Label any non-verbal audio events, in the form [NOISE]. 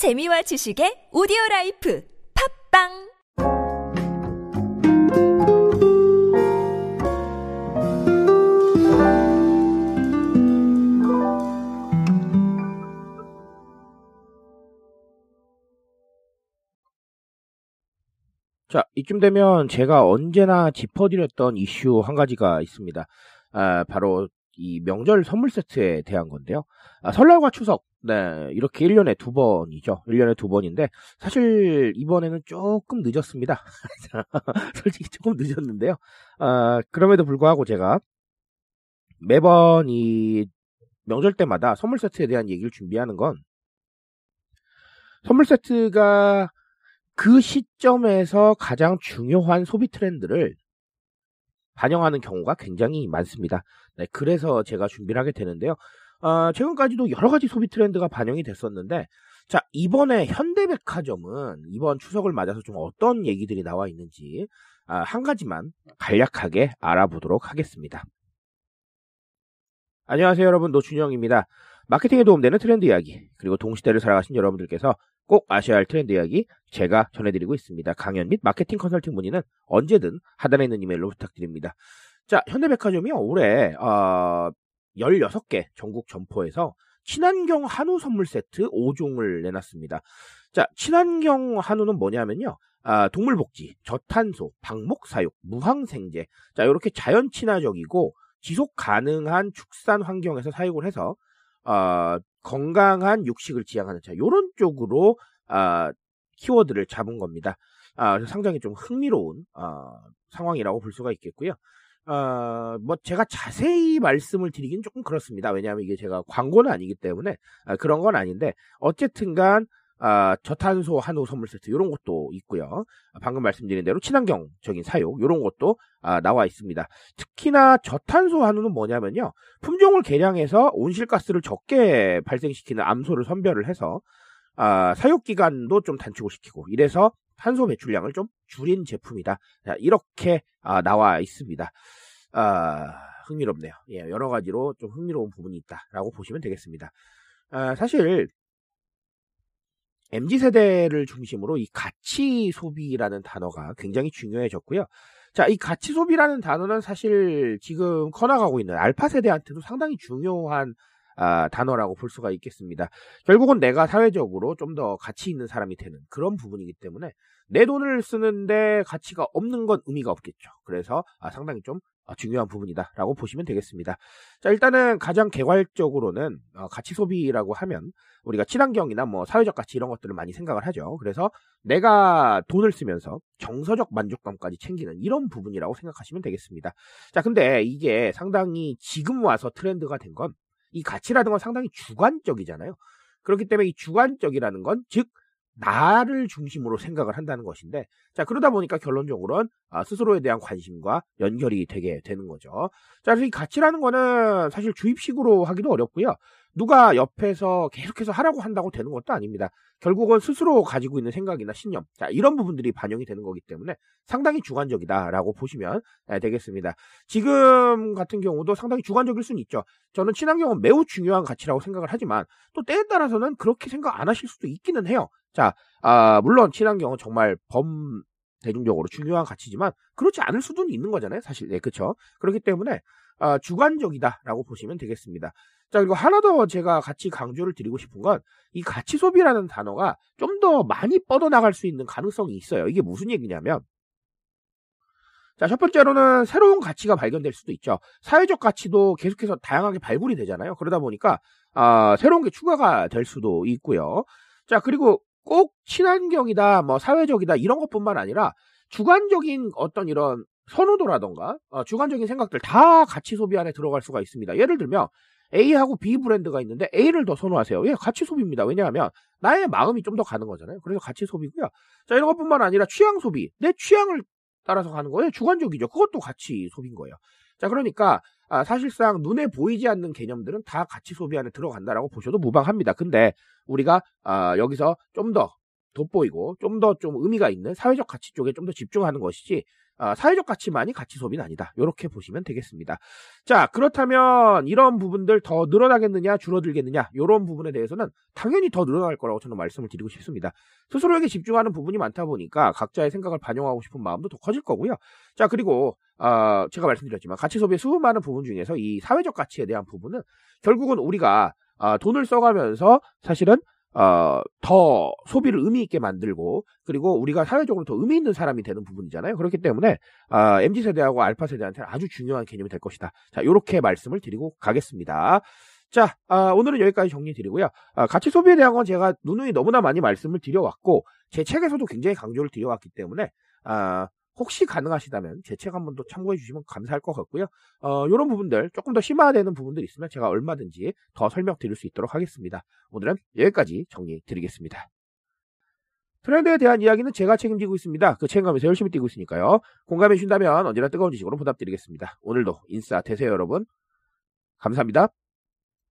재미와 지식의 오디오 라이프 팟빵 자, 이쯤 되면 제가 언제나 짚어드렸던 이슈 한 가지가 있습니다. 아, 바로 이 명절 선물 세트에 대한 건데요. 아, 설날과 추석, 네, 이렇게 1년에 두 번이죠. 1년에 두 번인데, 사실 이번에는 조금 늦었습니다. [LAUGHS] 솔직히 조금 늦었는데요. 아, 그럼에도 불구하고 제가 매번 이 명절 때마다 선물 세트에 대한 얘기를 준비하는 건, 선물 세트가 그 시점에서 가장 중요한 소비 트렌드를 반영하는 경우가 굉장히 많습니다. 네, 그래서 제가 준비를 하게 되는데요. 어, 최근까지도 여러 가지 소비 트렌드가 반영이 됐었는데, 자, 이번에 현대백화점은 이번 추석을 맞아서 좀 어떤 얘기들이 나와 있는지, 아, 한 가지만 간략하게 알아보도록 하겠습니다. 안녕하세요, 여러분. 노준영입니다. 마케팅에 도움되는 트렌드 이야기, 그리고 동시대를 살아가신 여러분들께서 꼭 아셔야 할 트렌드 이야기 제가 전해드리고 있습니다. 강연 및 마케팅 컨설팅 문의는 언제든 하단에 있는 이메일로 부탁드립니다. 자, 현대백화점이 올해 어, 16개 전국 점포에서 친환경 한우 선물 세트 5종을 내놨습니다. 자, 친환경 한우는 뭐냐면요. 아, 동물복지, 저탄소, 방목사육, 무항생제. 자, 이렇게 자연 친화적이고 지속 가능한 축산 환경에서 사육을 해서 어, 건강한 육식을 지향하는 자, 요런 쪽으로 아, 키워드를 잡은 겁니다. 아, 상당히 좀 흥미로운 아, 상황이라고 볼 수가 있겠고요. 어, 뭐 제가 자세히 말씀을 드리긴 조금 그렇습니다. 왜냐하면 이게 제가 광고는 아니기 때문에 아, 그런 건 아닌데 어쨌든간 아, 저탄소 한우 선물 세트 이런 것도 있고요. 방금 말씀드린 대로 친환경적인 사육 이런 것도 아, 나와 있습니다. 특히나 저탄소 한우는 뭐냐면요. 품종을 개량해서 온실가스를 적게 발생시키는 암소를 선별을 해서 아, 사육 기간도 좀 단축을 시키고 이래서 탄소 배출량을 좀 줄인 제품이다. 자, 이렇게 아, 나와 있습니다. 아, 흥미롭네요. 예, 여러 가지로 좀 흥미로운 부분이 있다라고 보시면 되겠습니다. 아, 사실 MZ 세대를 중심으로 이 가치 소비라는 단어가 굉장히 중요해졌고요. 자, 이 가치 소비라는 단어는 사실 지금 커나가고 있는 알파 세대한테도 상당히 중요한 아, 단어라고 볼 수가 있겠습니다. 결국은 내가 사회적으로 좀 더 가치 있는 사람이 되는 그런 부분이기 때문에 내 돈을 쓰는데 가치가 없는 건 의미가 없겠죠. 그래서 아, 상당히 좀 아, 중요한 부분이다라고 보시면 되겠습니다. 자, 일단은 가장 개괄적으로는 어, 가치 소비라고 하면 우리가 친환경이나 뭐 사회적 가치 이런 것들을 많이 생각을 하죠. 그래서 내가 돈을 쓰면서 정서적 만족감까지 챙기는 이런 부분이라고 생각하시면 되겠습니다. 자, 근데 이게 상당히 지금 와서 트렌드가 된 건 이 가치라는 건 상당히 주관적이잖아요. 그렇기 때문에 이 주관적이라는 건 즉 나를 중심으로 생각을 한다는 것인데 자 그러다 보니까 결론적으로는 아, 스스로에 대한 관심과 연결이 되게 되는 거죠. 자 그래서 이 가치라는 거는 사실 주입식으로 하기도 어렵고요. 누가 옆에서 계속해서 하라고 한다고 되는 것도 아닙니다. 결국은 스스로 가지고 있는 생각이나 신념, 자, 이런 부분들이 반영이 되는 거기 때문에 상당히 주관적이다라고 보시면 되겠습니다. 지금 같은 경우도 상당히 주관적일 수는 있죠. 저는 친환경은 매우 중요한 가치라고 생각을 하지만 또 때에 따라서는 그렇게 생각 안 하실 수도 있기는 해요. 자, 아, 물론 친환경은 정말 범 대중적으로 중요한 가치지만 그렇지 않을 수도 있는 거잖아요. 사실, 네, 그렇죠. 그렇기 때문에 아, 주관적이다라고 보시면 되겠습니다. 자, 그리고 하나 더 제가 같이 강조를 드리고 싶은 건 이 가치 소비라는 단어가 좀 더 많이 뻗어나갈 수 있는 가능성이 있어요. 이게 무슨 얘기냐면 자, 첫 번째로는 새로운 가치가 발견될 수도 있죠. 사회적 가치도 계속해서 다양하게 발굴이 되잖아요. 그러다 보니까 아, 새로운 게 추가가 될 수도 있고요. 자, 그리고 꼭 친환경이다, 뭐 사회적이다 이런 것뿐만 아니라 주관적인 어떤 이런 선호도라던가 어, 주관적인 생각들 다 가치 소비 안에 들어갈 수가 있습니다. 예를 들면 A하고 B 브랜드가 있는데 A를 더 선호하세요. 예, 가치 소비입니다. 왜냐하면 나의 마음이 좀 더 가는 거잖아요. 그래서 가치 소비고요. 자, 이런 것뿐만 아니라 취향 소비. 내 취향을 따라서 가는 거예요. 주관적이죠. 그것도 가치 소비인 거예요. 자, 그러니까 아, 사실상 눈에 보이지 않는 개념들은 다 가치 소비 안에 들어간다라고 보셔도 무방합니다. 근데 우리가 아, 여기서 좀 더 돋보이고 좀 더좀 의미가 있는 사회적 가치 쪽에 좀 더 집중하는 것이지 아, 사회적 가치만이 가치 소비는 아니다. 이렇게 보시면 되겠습니다. 자, 그렇다면 이런 부분들 더 늘어나겠느냐, 줄어들겠느냐, 이런 부분에 대해서는 당연히 더 늘어날 거라고 저는 말씀을 드리고 싶습니다. 스스로에게 집중하는 부분이 많다 보니까 각자의 생각을 반영하고 싶은 마음도 더 커질 거고요. 자, 그리고 어, 제가 말씀드렸지만 가치 소비의 수많은 부분 중에서 이 사회적 가치에 대한 부분은 결국은 우리가 어, 돈을 써가면서 사실은 어, 더 소비를 의미 있게 만들고 그리고 우리가 사회적으로 더 의미 있는 사람이 되는 부분이잖아요. 그렇기 때문에 어, MZ 세대하고 알파 세대한테는 아주 중요한 개념이 될 것이다. 자, 이렇게 말씀을 드리고 가겠습니다. 자, 아, 오늘은 여기까지 정리 드리고요. 아, 가치 소비에 대한 건 제가 누누이 너무나 많이 말씀을 드려왔고 제 책에서도 굉장히 강조를 드려왔기 때문에 아, 혹시 가능하시다면 제 책 한 번 더 참고해 주시면 감사할 것 같고요. 어, 이런 부분들 조금 더 심화되는 부분들 있으면 제가 얼마든지 더 설명드릴 수 있도록 하겠습니다. 오늘은 여기까지 정리 드리겠습니다. 트렌드에 대한 이야기는 제가 책임지고 있습니다. 그 책임감에서 열심히 뛰고 있으니까요. 공감해 주신다면 언제나 뜨거운 지식으로 보답드리겠습니다. 오늘도 인싸 되세요, 여러분. 감사합니다.